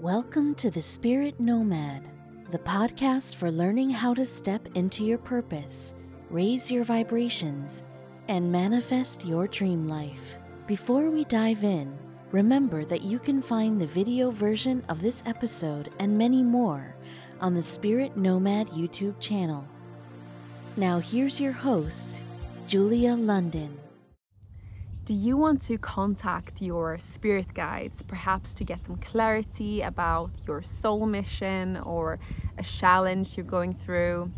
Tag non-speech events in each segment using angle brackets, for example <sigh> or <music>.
Welcome to the Spirit Nomad, the podcast for learning how to step into your purpose, raise your vibrations, and manifest your dream life. Before we dive in, remember that you can find the video version of this episode and many more on the Spirit Nomad YouTube channel. Now, here's your host, Julia London. Do you want to contact your spirit guides, perhaps to get some clarity about your soul mission or a challenge you're going through?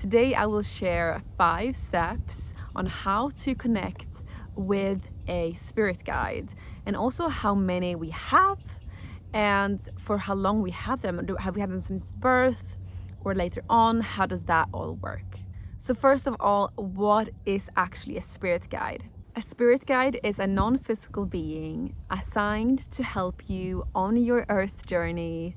Today, I will share five steps on how to connect with a spirit guide and also how many we have and for how long we have them. Have we had them since birth or later on? How does that all work? So, first of all, what is actually a spirit guide? A spirit guide is a non physical being assigned to help you on your earth journey,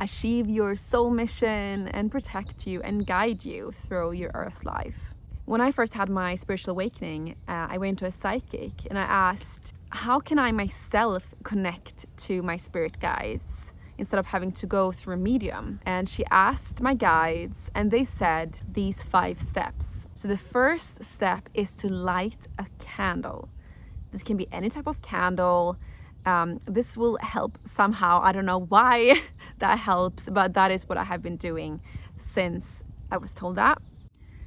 achieve your soul mission, and protect you and guide you through your earth life. When I first had my spiritual awakening, uh, I went to a psychic and I asked, How can I myself connect to my spirit guides? Instead of having to go through a medium. And she asked my guides, and they said these five steps. So the first step is to light a candle. This can be any type of candle. Um, this will help somehow. I don't know why <laughs> that helps, but that is what I have been doing since I was told that.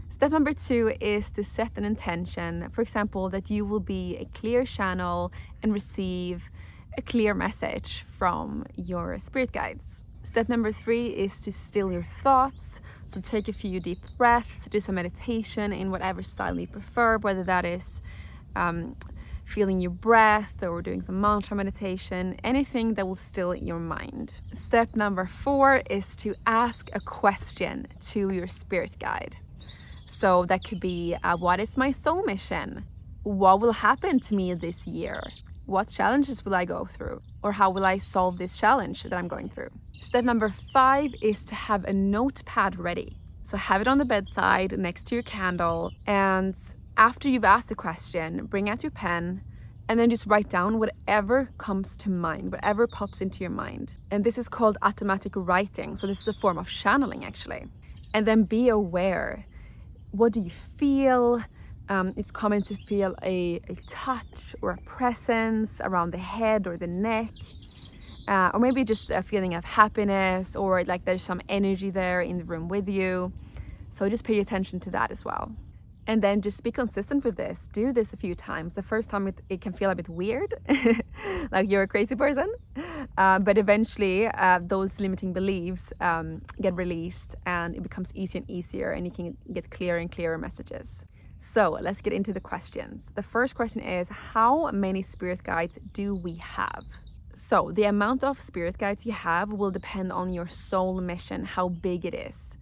Step number two is to set an intention. For example, that you will be a clear channel and receive a clear message from your spirit guides. Step number three is to still your thoughts. So take a few deep breaths, do some meditation in whatever style you prefer, whether that is um, feeling your breath or doing some mantra meditation, anything that will still your mind. Step number four is to ask a question to your spirit guide. So that could be uh, What is my soul mission? What will happen to me this year? What challenges will I go through? Or how will I solve this challenge that I'm going through? Step number five is to have a notepad ready. So have it on the bedside next to your candle. And after you've asked the question, bring out your pen and then just write down whatever comes to mind, whatever pops into your mind. And this is called automatic writing. So this is a form of channeling actually. And then be aware. What do you feel? Um, it's common to feel a, a, touch or a presence around the head or the neck, uh, or maybe just a feeling of happiness, or like there's some energy there in the room with you. So just pay attention to that as well. And then just be consistent with this. Do this a few times. The first time it, it can feel a bit weird, <laughs> like you're a crazy person. Uh, but eventually, uh, those limiting beliefs um, get released and it becomes easier and easier, and you can get clearer and clearer messages. So let's get into the questions. The first question is How many spirit guides do we have? So, the amount of spirit guides you have will depend on your soul mission, how big it is.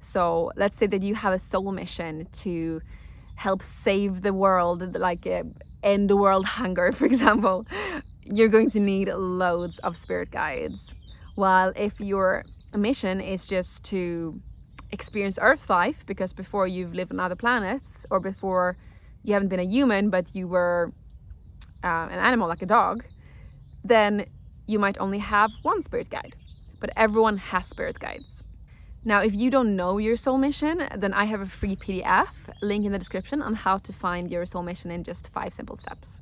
So, let's say that you have a soul mission to help save the world, like uh, end the world <laughs> hunger, for example. You're going to need loads of spirit guides. While if your mission is just to experience Earth life because before you've lived on other planets or before you haven't been a human but you were uh, an animal like a dog, then you might only have one spirit guide. But everyone has spirit guides. Now, if you don't know your soul mission, then I have a free PDF link in the description on how to find your soul mission in just five simple steps.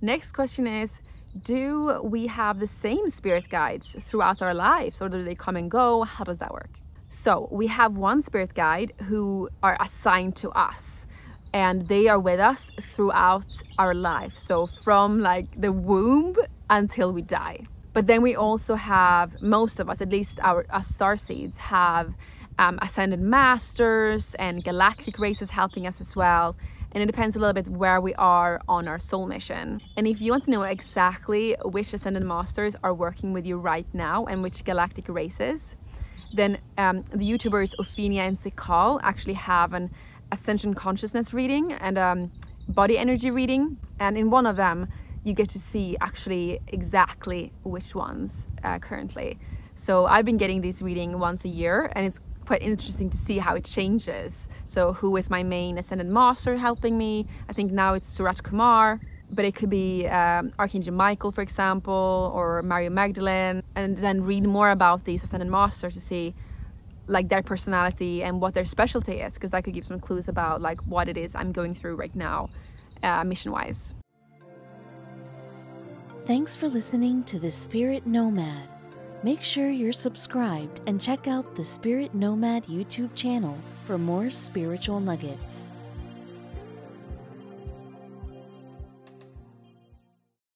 Next question is Do we have the same spirit guides throughout our lives or do they come and go? How does that work? So we have one spirit guide who are assigned to us and they are with us throughout our life. So from like the womb until we die. But then we also have most of us, at least our us star seeds, have um, ascended masters and galactic races helping us as well. And it depends a little bit where we are on our soul mission. And if you want to know exactly which ascended masters are working with you right now and which galactic races, then um, the YouTubers Ophenia and Sikaal actually have an ascension consciousness reading and um, body energy reading. And in one of them, you get to see actually exactly which ones uh, currently. So I've been getting this reading once a year, and it's quite interesting to see how it changes. So who is my main ascended master helping me? I think now it's Surat Kumar. But it could be um, Archangel Michael, for example, or Mary Magdalene, and then read more about these ascended masters to see like their personality and what their specialty is, because that could give some clues about like what it is I'm going through right now, uh, mission wise. Thanks for listening to The Spirit Nomad. Make sure you're subscribed and check out the Spirit Nomad YouTube channel for more spiritual nuggets.